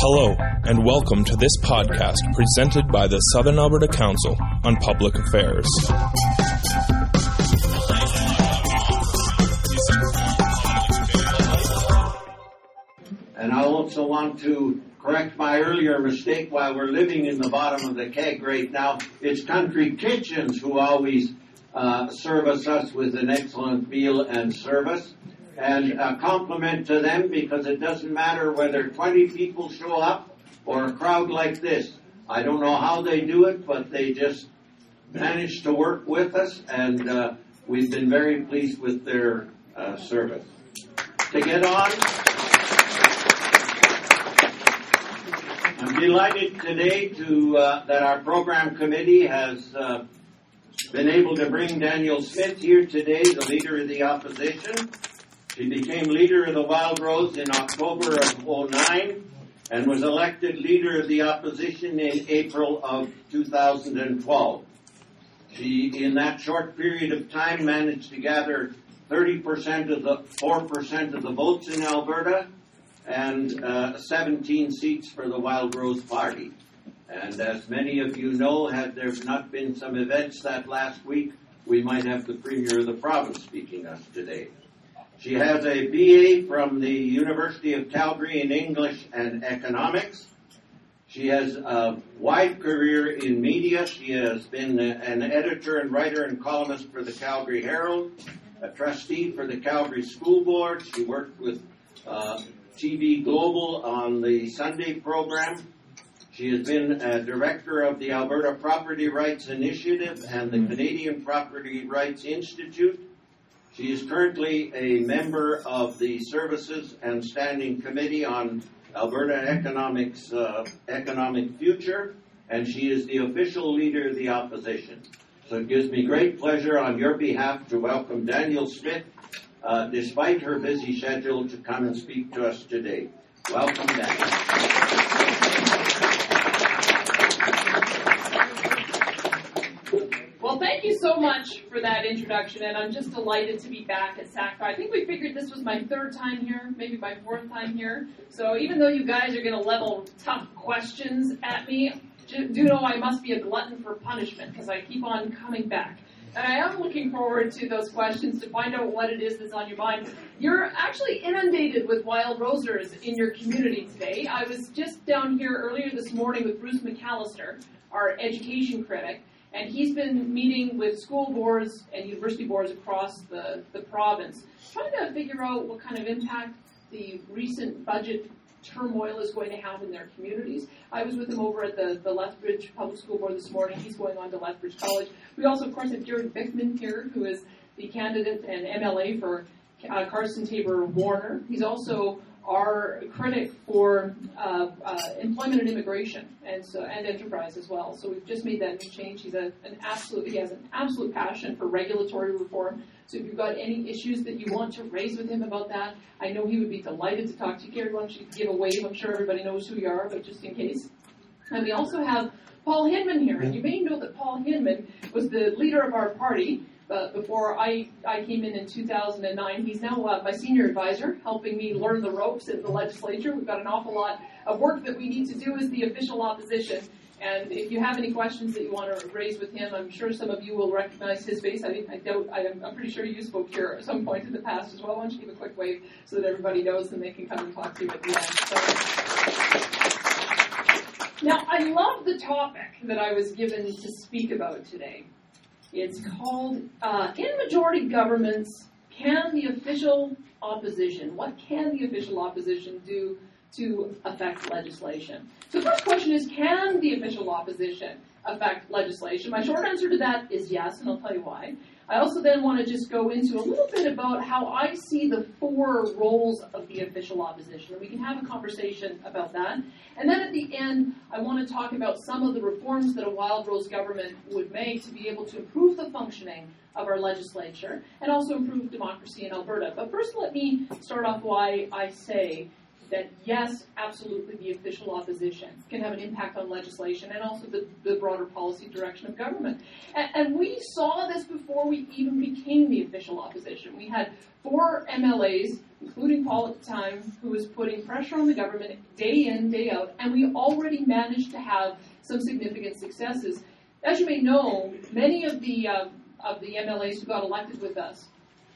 Hello, and welcome to this podcast presented by the Southern Alberta Council on Public Affairs. And I also want to correct my earlier mistake while we're living in the bottom of the keg right now. It's Country Kitchens who always uh, service us with an excellent meal and service. And a compliment to them because it doesn't matter whether 20 people show up or a crowd like this. I don't know how they do it, but they just manage to work with us, and uh, we've been very pleased with their uh, service. To get on, I'm delighted today to uh, that our program committee has uh, been able to bring Danielle Smith here today, the leader of the opposition. She became leader of the Wildrose in October of 09 and was elected leader of the opposition in April of 2012. She, in that short period of time, managed to gather 30% of the 4% of the votes in Alberta and uh, 17 seats for the Wildrose Party. And as many of you know, had there not been some events that last week, we might have the Premier of the province speaking us today. She has a BA from the University of Calgary in English and Economics. She has a wide career in media. She has been an editor and writer and columnist for the Calgary Herald, a trustee for the Calgary School Board. She worked with uh, TV Global on the Sunday program. She has been a director of the Alberta Property Rights Initiative and the Canadian Property Rights Institute. She is currently a member of the Services and Standing Committee on Alberta Economics, uh, Economic Future, and she is the official leader of the opposition. So it gives me great pleasure on your behalf to welcome Danielle Smith, uh, despite her busy schedule, to come and speak to us today. Welcome, Danielle. Well, thank you so much for that introduction, and I'm just delighted to be back at SACPA. I think we figured this was my third time here, maybe my fourth time here. So even though you guys are going to level tough questions at me, do know I must be a glutton for punishment because I keep on coming back. And I am looking forward to those questions to find out what it is that's on your mind. You're actually inundated with wild rosers in your community today. I was just down here earlier this morning with Bruce McAllister, our education critic, and he's been meeting with school boards and university boards across the, the province, trying to figure out what kind of impact the recent budget turmoil is going to have in their communities. I was with him over at the, the Lethbridge Public School Board this morning. He's going on to Lethbridge College. We also, of course, have Jared Bikman here, who is the candidate and MLA for uh, Cardston Taber Warner. He's also our critic for uh, uh, employment and immigration and so and enterprise as well. So we've just made that new change. He's a, an absolute he has an absolute passion for regulatory reform. So if you've got any issues that you want to raise with him about that, I know he would be delighted to talk to you. Gary, why don't you give a wave? I'm sure everybody knows who you are, but just in case. And we also have Paul Hinman here, and you may know that Paul Hinman was the leader of our party uh, before I, I came in in 2009. He's now uh, my senior advisor, helping me learn the ropes in the legislature. We've got an awful lot of work that we need to do as the official opposition. And if you have any questions that you want to raise with him, I'm sure some of you will recognize his face. I, I doubt, I'm, I'm pretty sure you spoke here at some point in the past as well. Why don't you give a quick wave so that everybody knows and they can come and talk to you at the end. So. Now, I love the topic that I was given to speak about today. It's called uh, In Majority Governments, Can the Official Opposition, what can the official opposition do to affect legislation? So the first question is, can the official opposition affect legislation? My short answer to that is yes, and I'll tell you why. I also then want to just go into a little bit about how I see the four roles of the official opposition, and we can have a conversation about that. And then at the end, I want to talk about some of the reforms that a Wildrose government would make to be able to improve the functioning of our legislature and also improve democracy in Alberta. But first, let me start off why I say that yes, absolutely, the official opposition can have an impact on legislation and also the, the broader policy direction of government. And, and, we saw this before we even became the official opposition. We had four MLAs, including Paul at the time, who was putting pressure on the government day in, day out, and we already managed to have some significant successes. As you may know, many of the uh, of the MLAs who got elected with us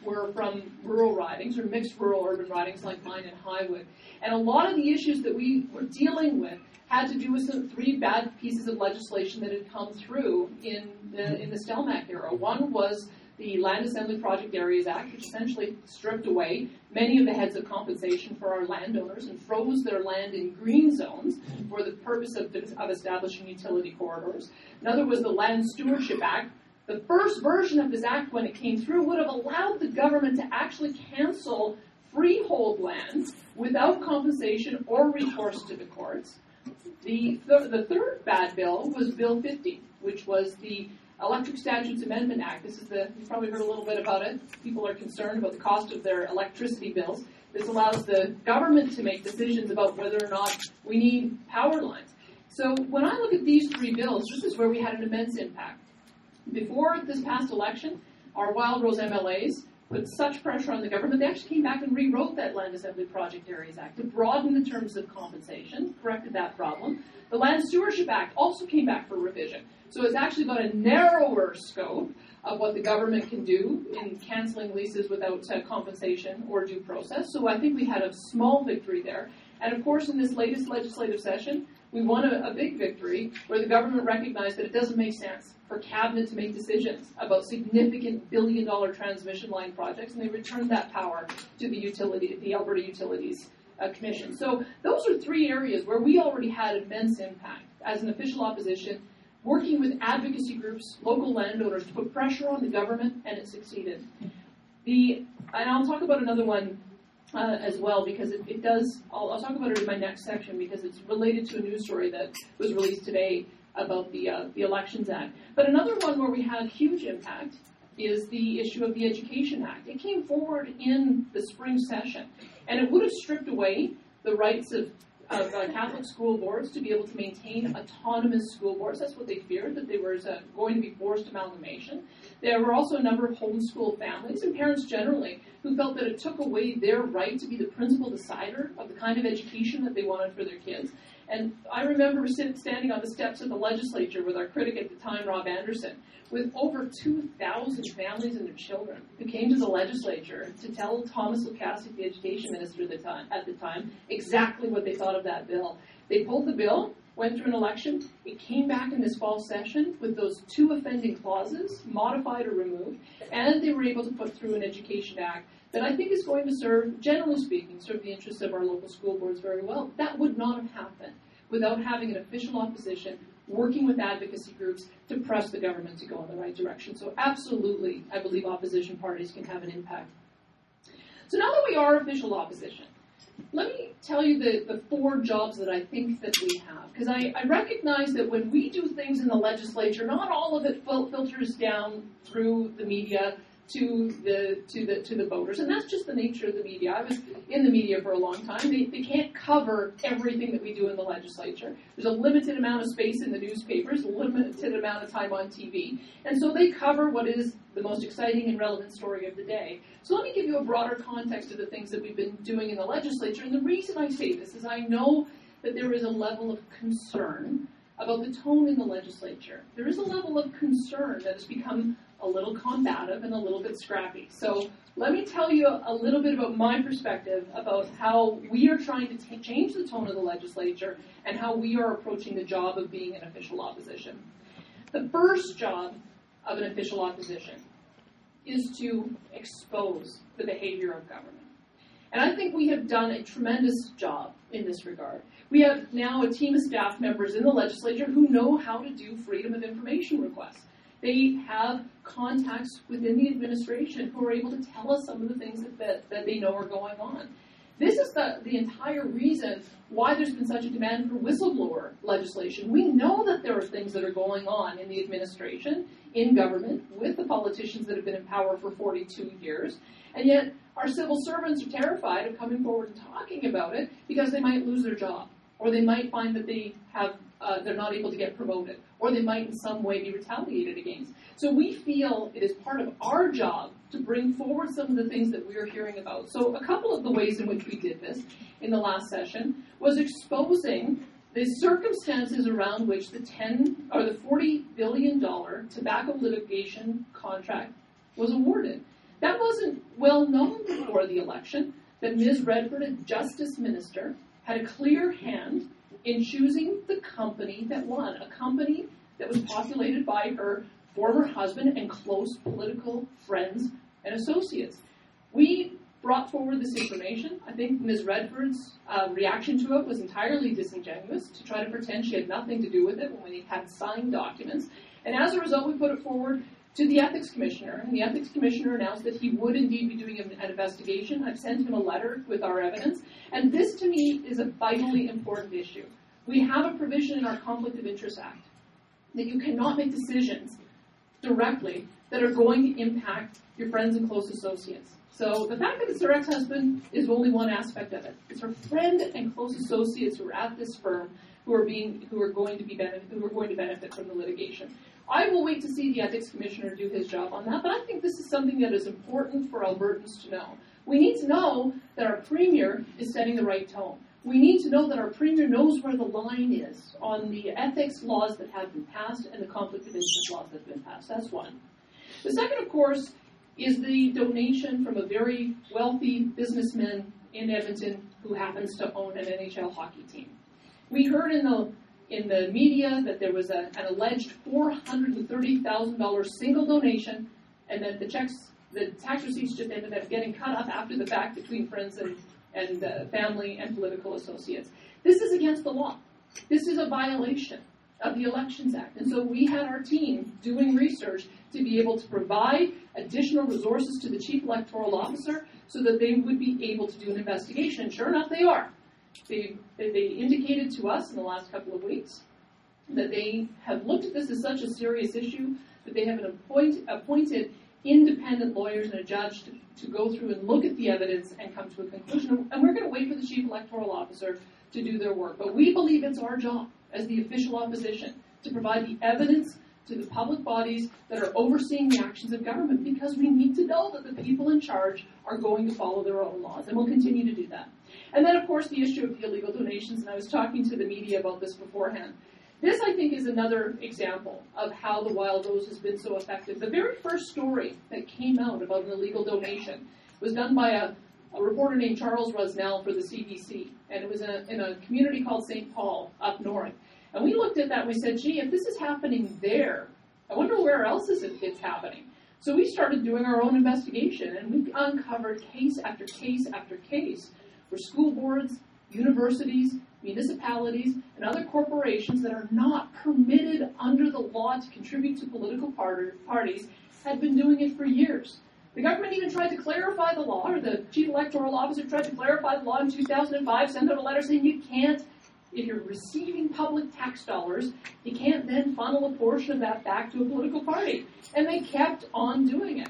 were from rural ridings or mixed rural urban ridings like mine in Highwood. And a lot of the issues that we were dealing with had to do with some three bad pieces of legislation that had come through in the, in the Stelmach era. One was the Land Assembly Project Areas Act, which essentially stripped away many of the heads of compensation for our landowners and froze their land in green zones for the purpose of, of establishing utility corridors. Another was the Land Stewardship Act, the first version of this act, when it came through, would have allowed the government to actually cancel freehold lands without compensation or recourse to the courts. The, th- the third bad bill was Bill 50, which was the Electric Statutes Amendment Act. This is the, you've probably heard a little bit about it. People are concerned about the cost of their electricity bills. This allows the government to make decisions about whether or not we need power lines. So when I look at these three bills, this is where we had an immense impact. Before this past election, our Wild Rose MLAs put such pressure on the government, they actually came back and rewrote that Land Assembly Project Areas Act to broaden the terms of compensation, corrected that problem. The Land Stewardship Act also came back for revision. So it's actually got a narrower scope of what the government can do in canceling leases without uh, compensation or due process. So I think we had a small victory there. And of course, in this latest legislative session, we won a, a big victory where the government recognized that it doesn't make sense for cabinet to make decisions about significant billion dollar transmission line projects, and they returned that power to the utility, the Alberta Utilities uh, Commission. So those are three areas where we already had immense impact as an official opposition, working with advocacy groups, local landowners to put pressure on the government, and it succeeded. The and I'll talk about another one uh, as well because it, it does. I'll, I'll, talk about it in my next section because it's related to a news story that was released today about the uh, the Elections Act. But another one where we had huge impact is the issue of the Education Act. It came forward in the spring session, and it would have stripped away the rights of of uh, Catholic school boards to be able to maintain autonomous school boards. That's what they feared, that they were uh, going to be forced amalgamation. There were also a number of homeschool families and parents generally who felt that it took away their right to be the principal decider of the kind of education that they wanted for their kids. And I remember standing on the steps of the legislature with our critic at the time, Rob Anderson, with over 2,000 families and their children who came to the legislature to tell Thomas Lukaszuk, the education minister at the, time, at the time, exactly what they thought of that bill. They pulled the bill, went through an election, it came back in this fall session with those two offending clauses, modified or removed, and they were able to put through an Education Act that I think is going to serve, generally speaking, serve the interests of our local school boards very well. That would not have happened without having an official opposition working with advocacy groups to press the government to go in the right direction. So absolutely, I believe opposition parties can have an impact. So now that we are official opposition, let me tell you the, the four jobs that I think that we have. Because I, I recognize that when we do things in the legislature, not all of it fil- filters down through the media to the to the to the voters, and that's just the nature of the media. I was in the media for a long time. They, they can't cover everything that we do in the legislature. There's a limited amount of space in the newspapers, a limited amount of time on TV, and so they cover what is the most exciting and relevant story of the day. So let me give you a broader context of the things that we've been doing in the legislature. And the reason I say this is I know that there is a level of concern about the tone in the legislature. There is a level of concern that has become a little combative and a little bit scrappy. So let me tell you a little bit about my perspective about how we are trying to t- change the tone of the legislature and how we are approaching the job of being an official opposition. The first job of an official opposition is to expose the behavior of government. And I think we have done a tremendous job in this regard. We have now a team of staff members in the legislature who know how to do freedom of information requests. They have contacts within the administration who are able to tell us some of the things that, that, that they know are going on. This is the, the entire reason why there's been such a demand for whistleblower legislation. We know that there are things that are going on in the administration, in government, with the politicians that have been in power for 42 years, and yet our civil servants are terrified of coming forward and talking about it because they might lose their job, or they might find that they have uh, they're not able to get promoted, or they might in some way be retaliated against. So we feel it is part of our job to bring forward some of the things that we're hearing about. So a couple of the ways in which we did this in the last session was exposing the circumstances around which the 10 or the 40 billion dollar tobacco litigation contract was awarded. That wasn't well known before the election that Ms. Redford, a justice minister, had a clear hand in choosing the company that won, a company that was populated by her former husband and close political friends and associates. We brought forward this information. I think Ms. Redford's uh, reaction to it was entirely disingenuous to try to pretend she had nothing to do with it when we had signed documents. And as a result, we put it forward to the ethics commissioner, and the ethics commissioner announced that he would indeed be doing an, investigation. I've sent him a letter with our evidence, and this to me is a vitally important issue. We have a provision in our Conflict of Interest Act that you cannot make decisions directly that are going to impact your friends and close associates. So the fact that it's her ex-husband is only one aspect of it. It's her friend and close associates who are at this firm who are being who are going to be benefit, who are going to benefit from the litigation. I will wait to see the ethics commissioner do his job on that, but I think this is something that is important for Albertans to know. We need to know that our premier is setting the right tone. We need to know that our premier knows where the line is on the ethics laws that have been passed and the conflict of interest laws that have been passed. That's one. The second, of course, is the donation from a very wealthy businessman in Edmonton who happens to own an NHL hockey team. We heard in the in the media that there was a, an alleged $430,000 single donation, and that the checks, the tax receipts just ended up getting cut up after the fact between friends and, and uh, family and political associates. This is against the law. This is a violation of the Elections Act. And so we had our team doing research to be able to provide additional resources to the Chief Electoral Officer so that they would be able to do an investigation. And sure enough, they are. They, they indicated to us in the last couple of weeks that they have looked at this as such a serious issue that they have an appoint, appointed independent lawyers and a judge to, to go through and look at the evidence and come to a conclusion. And we're going to wait for the chief electoral officer to do their work. But we believe it's our job as the official opposition to provide the evidence to the public bodies that are overseeing the actions of government because we need to know that the people in charge are going to follow their own laws, and we'll continue to do that. And then, of course, the issue of the illegal donations, and I was talking to the media about this beforehand. This, I think, is another example of how the Wild Rose has been so effective. The very first story that came out about an illegal donation was done by a, a reporter named Charles Rusnell for the CBC, and it was in a, in a community called St. Paul up north. And we looked at that and we said, gee, if this is happening there, I wonder where else is it, it's happening. So we started doing our own investigation and we uncovered case after case after case where school boards, universities, municipalities, and other corporations that are not permitted under the law to contribute to political parties had been doing it for years. The government even tried to clarify the law, or the chief electoral officer tried to clarify the law in 2005, sent out a letter saying you can't if you're receiving public tax dollars, you can't then funnel a portion of that back to a political party. And they kept on doing it.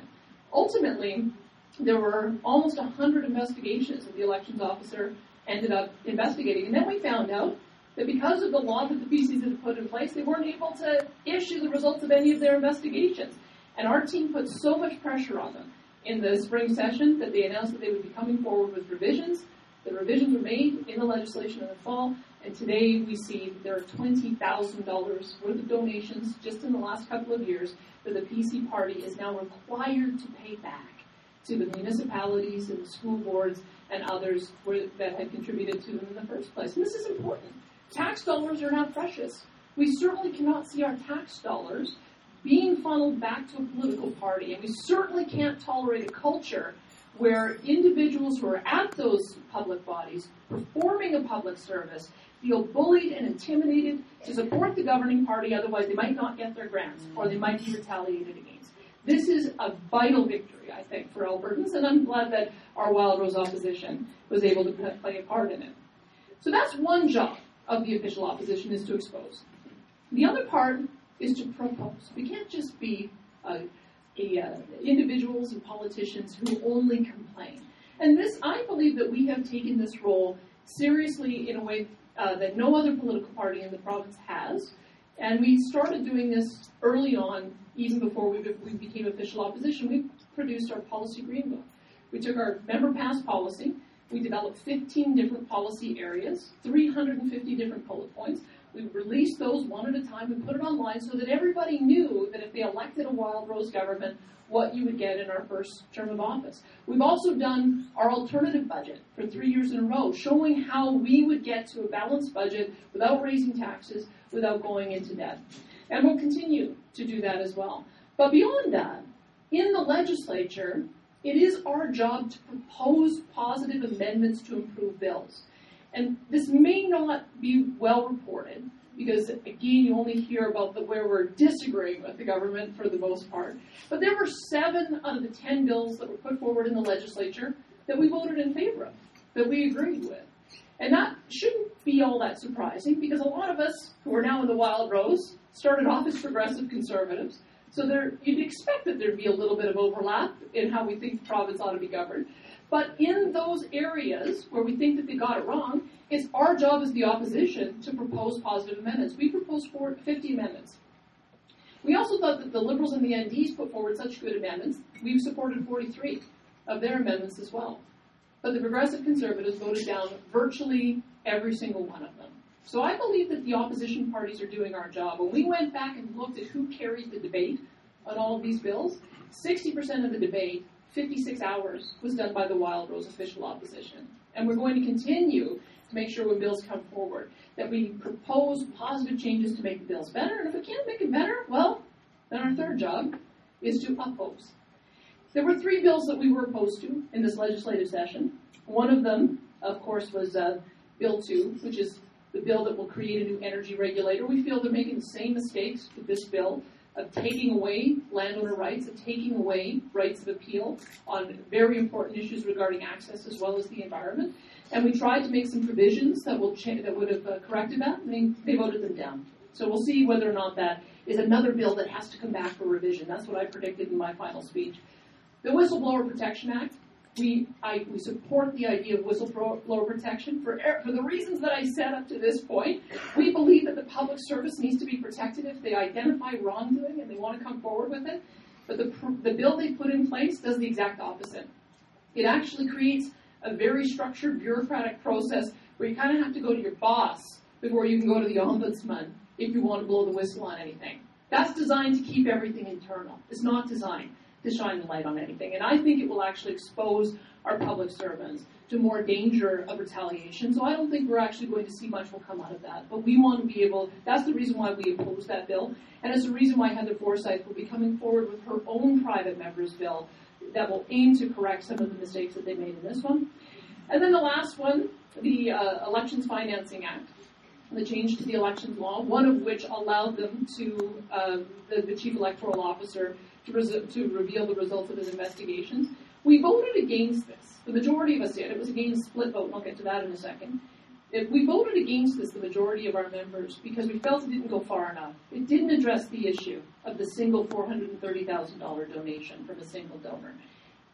Ultimately, there were almost 100 investigations that the elections officer ended up investigating. And then we found out that because of the law that the PCs had put in place, they weren't able to issue the results of any of their investigations. And our team put so much pressure on them in the spring session that they announced that they would be coming forward with revisions. The revisions were made in the legislation in the fall, and today we see that there are $20,000 worth of donations just in the last couple of years that the PC party is now required to pay back to the municipalities and the school boards and others that had contributed to them in the first place. And this is important. Tax dollars are now precious. We certainly cannot see our tax dollars being funneled back to a political party, and we certainly can't tolerate a culture where individuals who are at those public bodies performing a public service feel bullied and intimidated to support the governing party, otherwise they might not get their grants or they might be retaliated against. This is a vital victory, I think, for Albertans, and I'm glad that our Wild Rose opposition was able to play a part in it. So that's one job of the official opposition is to expose. The other part is to propose. We can't just be uh, a, uh, individuals and politicians who only complain. And this, I believe that we have taken this role seriously in a way uh, that no other political party in the province has. And we started doing this early on, even before we, we became official opposition. We produced our policy green book. We took our member pass policy, we developed 15 different policy areas, 350 different bullet points. We released those one at a time and put it online so that everybody knew that if they elected a Wild Rose government, what you would get in our first term of office. We've also done our alternative budget for three years in a row, showing how we would get to a balanced budget without raising taxes, without going into debt. And we'll continue to do that as well. But beyond that, in the legislature, it is our job to propose positive amendments to improve bills. And this may not be well reported because, again, you only hear about the, where we're disagreeing with the government for the most part. But there were seven out of the ten bills that were put forward in the legislature that we voted in favor of, that we agreed with. And that shouldn't be all that surprising because a lot of us who are now in the Wild Rose started off as progressive conservatives. So there, you'd expect that there'd be a little bit of overlap in how we think the province ought to be governed. But in those areas where we think that they got it wrong, it's our job as the opposition to propose positive amendments. We proposed 50 amendments. We also thought that the Liberals and the NDs put forward such good amendments, we've supported 43 of their amendments as well. But the Progressive Conservatives voted down virtually every single one of them. So I believe that the opposition parties are doing our job. When we went back and looked at who carried the debate on all of these bills, 60% of the debate 56 hours was done by the Wild Rose official opposition. And we're going to continue to make sure when bills come forward that we propose positive changes to make the bills better. And if we can't make it better, well, then our third job is to oppose. There were three bills that we were opposed to in this legislative session. One of them, of course, was uh, Bill 2, which is the bill that will create a new energy regulator. We feel they're making the same mistakes with this bill of taking away landowner rights, of taking away rights of appeal on very important issues regarding access as well as the environment. And we tried to make some provisions that will cha- that would have uh, corrected that. I mean, they voted them down. So we'll see whether or not that is another bill that has to come back for revision. That's what I predicted in my final speech. The Whistleblower Protection Act we, I, we support the idea of whistleblower protection for, for the reasons that I said up to this point. We believe that the public service needs to be protected if they identify wrongdoing and they want to come forward with it. But the, the bill they put in place does the exact opposite. It actually creates a very structured bureaucratic process where you kind of have to go to your boss before you can go to the ombudsman if you want to blow the whistle on anything. That's designed to keep everything internal. It's not designed to shine the light on anything. And I think it will actually expose our public servants to more danger of retaliation. So I don't think we're actually going to see much will come out of that. But we want to be able, that's the reason why we oppose that bill. And it's the reason why Heather Forsyth will be coming forward with her own private member's bill that will aim to correct some of the mistakes that they made in this one. And then the last one, the uh, Elections Financing Act the change to the elections law, one of which allowed them to, uh, the, the, chief electoral officer to, res- to reveal the results of his investigations. We voted against this. The majority of us did. It was against split vote, and I'll get to that in a second. If we voted against this, the majority of our members, because we felt it didn't go far enough. It didn't address the issue of the single $430,000 donation from a single donor.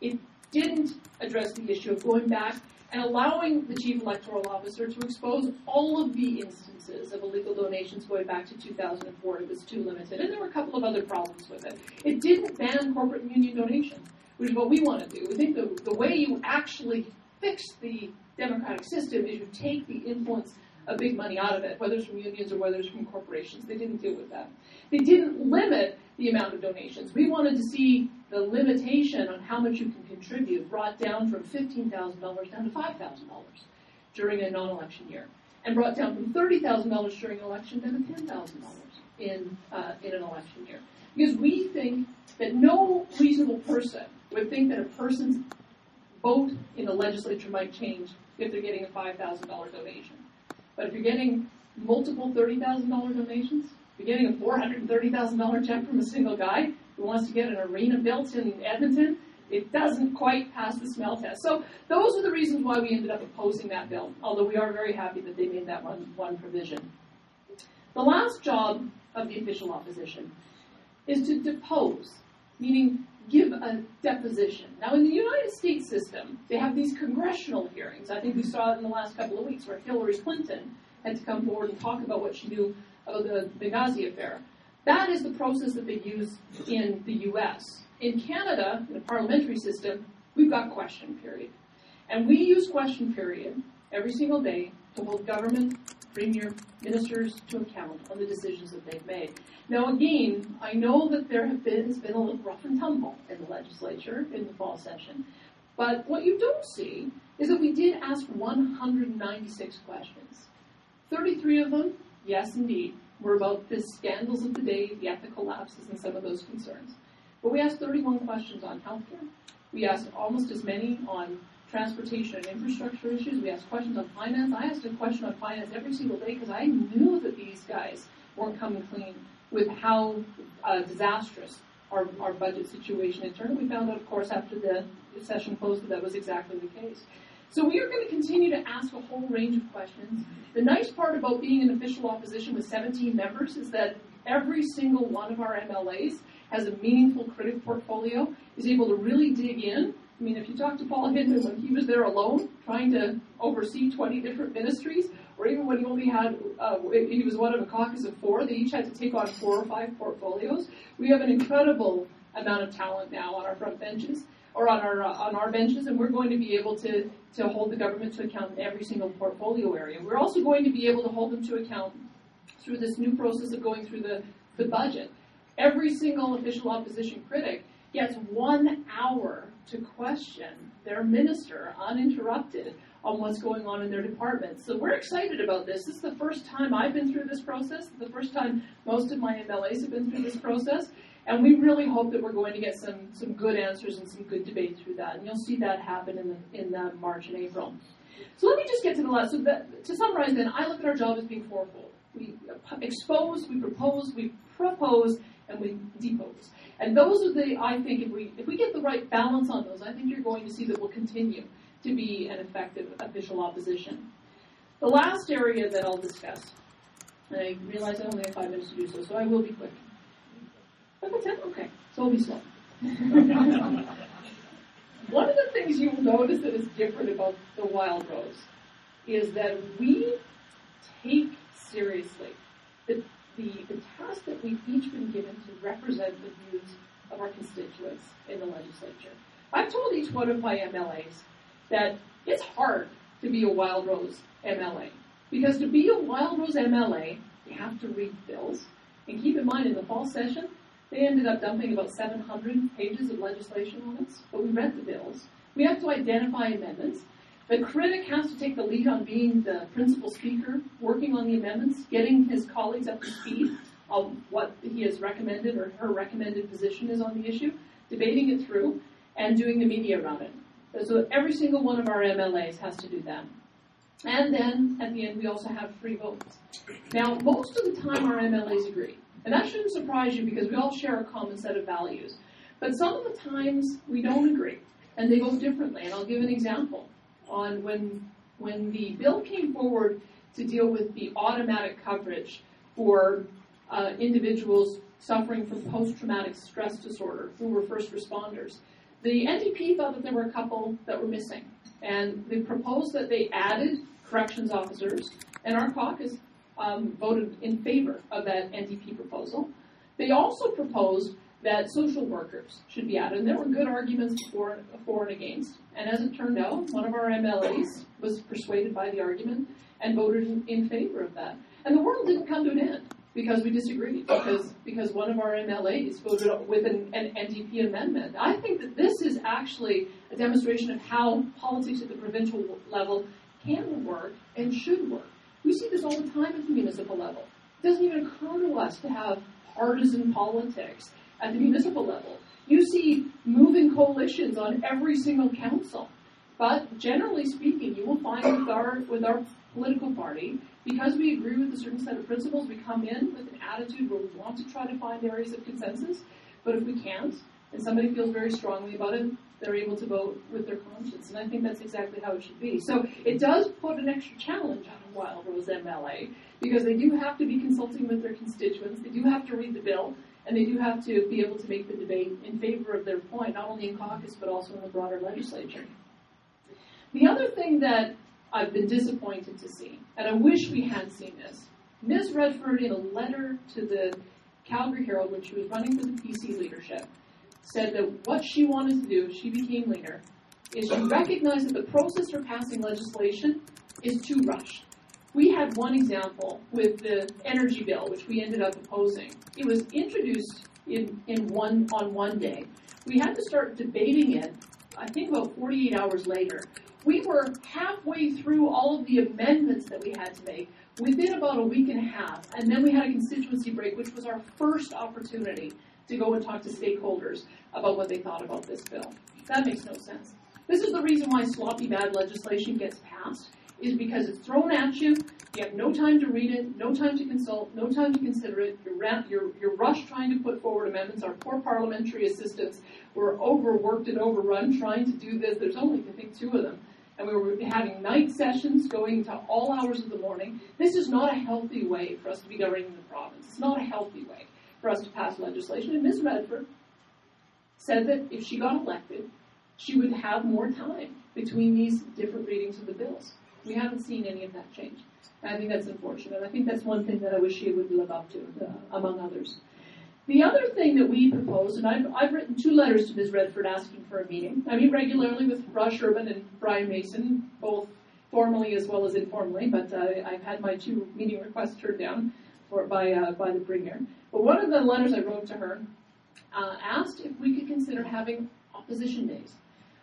It didn't address the issue of going back and allowing the chief electoral officer to expose all of the instances of illegal donations going back to 2004. It was too limited. And there were a couple of other problems with it. It didn't ban corporate and union donations, which is what we want to do. We think the, the way you actually fix the democratic system is you take the influence of big money out of it, whether it's from unions or whether it's from corporations. They didn't deal with that. They didn't limit the amount of donations. We wanted to see the limitation on how much you can contribute brought down from $15,000 down to $5,000 during a non-election year, and brought down from $30,000 during an election down to $10,000 in uh, in an election year. Because we think that no reasonable person would think that a person's vote in the legislature might change if they're getting a $5,000 donation. But if you're getting multiple $30,000 donations, you're getting a $430,000 check from a single guy, who wants to get an arena built in Edmonton. It doesn't quite pass the smell test. So those are the reasons why we ended up opposing that bill, although we are very happy that they made that one, one provision. The last job of the official opposition is to depose, meaning give a deposition. Now, in the United States system, they have these congressional hearings. I think we saw it in the last couple of weeks where Hillary Clinton had to come forward and talk about what she knew the Benghazi affair. That is the process that they use in the U.S. In Canada, in the parliamentary system, we've got question period. And we use question period every single day to hold government, premier, ministers to account on the decisions that they've made. Now, again, I know that there have been, it's been a little rough and tumble in the legislature in the fall session. But what you don't see is that we did ask 196 questions. 33 of them, yes, indeed, were about the scandals of the day, the ethical lapses, and some of those concerns. But we asked 31 questions on healthcare. We asked almost as many on transportation and infrastructure issues. We asked questions on finance. I asked a question on finance every single day because I knew that these guys weren't coming clean with how uh, disastrous our, our budget situation had turned. We found out, of course, after the session closed that that was exactly the case. So we are going to continue to ask a whole range of questions. The nice part about being an official opposition with 17 members is that every single one of our MLAs has a meaningful critic portfolio, is able to really dig in. I mean, if you talk to Paul Hinman when he was there alone, trying to oversee 20 different ministries, or even when he only had, uh, he was one of a caucus of four, they each had to take on four or five portfolios. We have an incredible amount of talent now on our front benches or on our on our benches, and we're going to be able to to hold the government to account in every single portfolio area. We're also going to be able to hold them to account through this new process of going through the the budget. Every single official opposition critic gets one hour to question their minister uninterrupted on what's going on in their department. So we're excited about this. This is the first time I've been through this process, the first time most of my MLAs have been through this process. And we really hope that we're going to get some, some good answers and some good debate through that. And you'll see that happen in, the, in the March and April. So let me just get to the last. So that, to summarize then, I look at our job as being fourfold. We expose, we propose, we propose, and we depose. And those are the, I think, if we, if we get the right balance on those, I think you're going to see that we'll continue to be an effective official opposition. The last area that I'll discuss, and I realize I only have five minutes to do so, so I will be quick. Okay, ten? Okay, so I'll be slow. One of the things you'll notice that is different about the Wild Rose is that we take seriously the, the, the task that we've each been given to represent the views of our constituents in the legislature. I've told each one of my MLAs that it's hard to be a Wild Rose MLA. Because to be a Wild Rose MLA, you have to read bills. And keep in mind, in the fall session, they ended up dumping about 700 pages of legislation on us, but we read the bills. We have to identify amendments. The critic has to take the lead on being the principal speaker, working on the amendments, getting his colleagues up to speed on what he has recommended or her recommended position is on the issue, debating it through, and doing the media around it. So every single one of our MLAs has to do that. And then at the end, we also have free votes. Now, most of the time, our MLAs agree. And that shouldn't surprise you because we all share a common set of values. But some of the times, we don't agree. And they vote differently. And I'll give an example. On when, when the bill came forward to deal with the automatic coverage for uh, individuals suffering from post-traumatic stress disorder who were first responders, the NDP thought that there were a couple that were missing, and they proposed that they added corrections officers, and our caucus um, voted in favor of that NDP proposal. They also proposed that social workers should be added, and there were good arguments for, for and against. And as it turned out, one of our MLAs was persuaded by the argument and voted in, in favor of that. And the world didn't come to an end because we disagreed, because because one of our MLAs voted with an, an NDP amendment. I think that this is actually a demonstration of how politics at the provincial level can work and should work. We see this all the time at the municipal level. It doesn't even occur to us to have partisan politics at the municipal level. You see moving coalitions on every single council. But generally speaking, you will find with our with our political party because we agree with a certain set of principles, we come in with an attitude where we want to try to find areas of consensus. But if we can't, and somebody feels very strongly about it, they're able to vote with their conscience. And I think that's exactly how it should be. So it does put an extra challenge on a Wild Rose MLA because they do have to be consulting with their constituents. They do have to read the bill and they do have to be able to make the debate in favor of their point, not only in caucus but also in the broader legislature. The other thing that I've been disappointed to see, and I wish we had seen this, Ms. Redford, in a letter to the Calgary Herald when she was running for the PC leadership, said that what she wanted to do, she became leader, is she recognized that the process for passing legislation is too rushed. We had one example with the energy bill, which we ended up opposing. It was introduced in, in one on one day. We had to start debating it, I think about 48 hours later. We were halfway through all of the amendments that we had to make within about a week and a half, and then we had a constituency break, which was our first opportunity to go and talk to stakeholders about what they thought about this bill. That makes no sense. This is the reason why sloppy bad legislation gets passed, is because it's thrown at you, you have no time to read it, no time to consult, no time to consider it, you're, you're, you're rushed trying to put forward amendments. Our poor parliamentary assistants were overworked and overrun trying to do this. There's only, I think, two of them. And we were having night sessions going to all hours of the morning. This is not a healthy way for us to be governing the province. It's not a healthy way for us to pass legislation. And Ms. Redford said that if she got elected, she would have more time between these different readings of the bills. We haven't seen any of that change. I think that's unfortunate. I think that's one thing that I wish she would live up to, uh, among others. The other thing that we proposed, and I've, I've written two letters to Ms. Redford asking for a meeting. I meet regularly with Raj Sherman and Brian Mason, both formally as well as informally, but uh, I've had my two meeting requests turned down for, by, uh, by the Premier. But one of the letters I wrote to her uh, asked if we could consider having opposition days.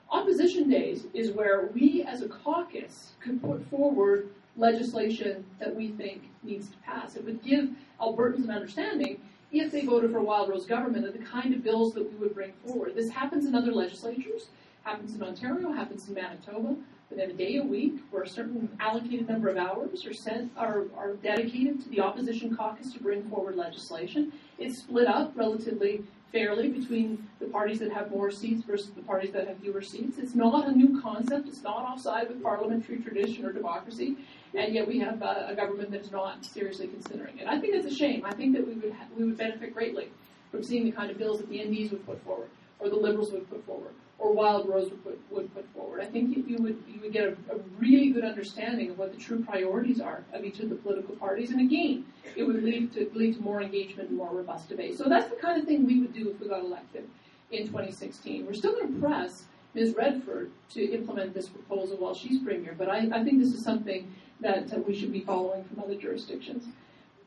Opposition days is where we as a caucus could put forward legislation that we think needs to pass. It would give Albertans an understanding if they voted for a Wild Rose government of the kind of bills that we would bring forward. This happens in other legislatures, happens in Ontario, happens in Manitoba. Within a day a week, where a certain allocated number of hours are sent are, are dedicated to the opposition caucus to bring forward legislation. It's split up relatively fairly between the parties that have more seats versus the parties that have fewer seats. It's not a new concept. It's not offside with parliamentary tradition or democracy, and yet we have a, a government that is not seriously considering it. I think it's a shame. I think that we would ha- we would benefit greatly from seeing the kind of bills that the NDs would put forward, or the Liberals would put forward, or Wild Rose would put, would put I think you, would you would get a, a, really good understanding of what the true priorities are of each of the political parties, and again, it would lead to lead to more engagement and more robust debate. So that's the kind of thing we would do if we got elected in 2016. We're still going to press Ms. Redford to implement this proposal while she's premier, but I, I think this is something that we should be following from other jurisdictions.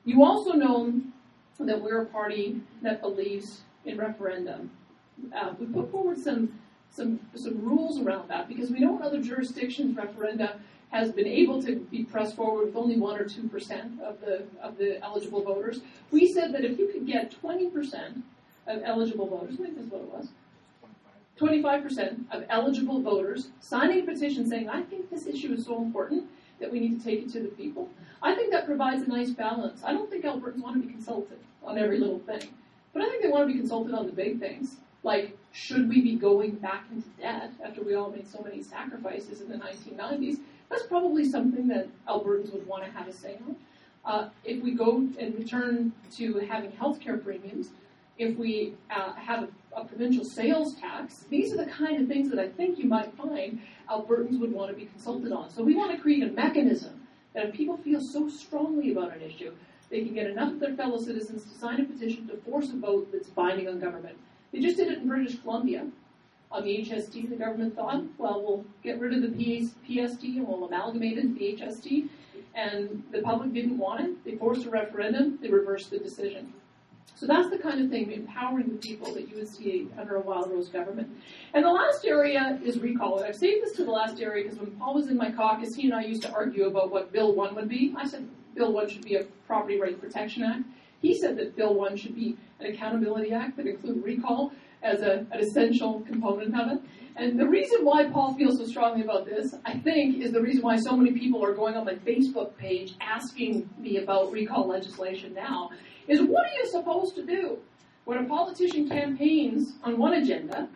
You also know that we're a party that believes in referendum. Uh, we put forward some some some rules around that because we know in other jurisdictions referenda has been able to be pressed forward with only one or two percent of the of the eligible voters. We said that if you could get twenty percent of eligible voters, I think that's what it was. 25% of eligible voters signing a petition saying, I think this issue is so important that we need to take it to the people. I think that provides a nice balance. I don't think Albertans want to be consulted on every little thing, but I think they want to be consulted on the big things. Like, should we be going back into debt after we all made so many sacrifices in the 1990s? That's probably something that Albertans would want to have a say on. Uh, if we go and return to having healthcare premiums, if we uh, have a, a, provincial sales tax, these are the kind of things that I think you might find Albertans would want to be consulted on. So we want to create a mechanism that if people feel so strongly about an issue, they can get enough of their fellow citizens to sign a petition to force a vote that's binding on government. They just did it in British Columbia on the HST. The government thought, well, we'll get rid of the PST and we'll amalgamate it into the HST. And the public didn't want it. They forced a referendum. They reversed the decision. So that's the kind of thing, empowering the people that you would see under a Wild Rose government. And the last area is recall. And I've saved this to the last area because when Paul was in my caucus, he and I used to argue about what Bill 1 would be. I said Bill 1 should be a Property Rights Protection Act. He said that Bill 1 should be an Accountability Act that include recall as a, an essential component of it. And the reason why Paul feels so strongly about this, I think, is the reason why so many people are going on my Facebook page asking me about recall legislation now, is what are you supposed to do When a politician campaigns on one agenda,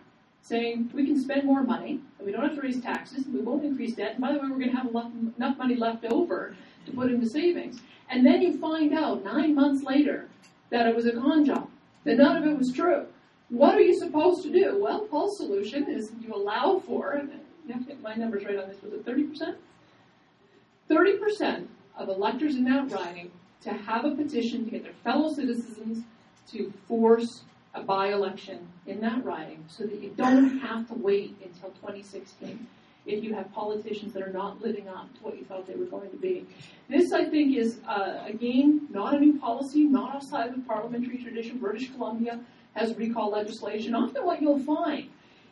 saying we can spend more money, and we don't have to raise taxes, and we won't increase debt, and by the way, we're going to have enough money left over to put into savings. And then you find out nine months later that it was a con job, that none of it was true. What are you supposed to do? Well, Paul's solution is you allow for, you have to get my numbers right on this, was it 30%? 30% of electors in that riding to have a petition to get their fellow citizens to force a by-election in that riding so that you don't have to wait until 2016 if you have politicians that are not living up to what you thought they were going to be. This, I think, is, uh, again, not a new policy, not outside of the parliamentary tradition. British Columbia has recall legislation. Often what you'll find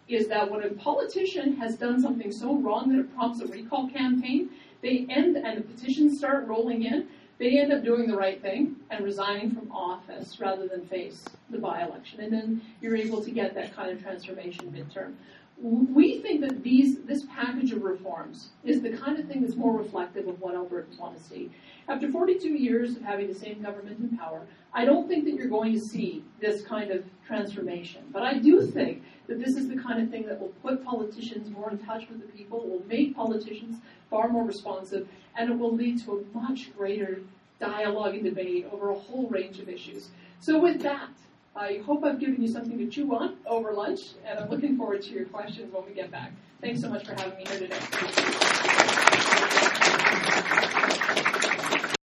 is that when a politician has done something so wrong that it prompts a recall campaign, they end, and the petitions start rolling in, they end up doing the right thing and resigning from office rather than face the by-election. And then you're able to get that kind of transformation midterm. We think that these, this package of reforms is the kind of thing that's more reflective of what Albertans want to see. After 42 years of having the same government in power, I don't think that you're going to see this kind of transformation. But I do think that this is the kind of thing that will put politicians more in touch with the people, will make politicians far more responsive, and it will lead to a much greater dialogue and debate over a whole range of issues. So with that, I hope I've given you something to chew on over lunch, and I'm looking forward to your questions when we get back. Thanks so much for having me here today.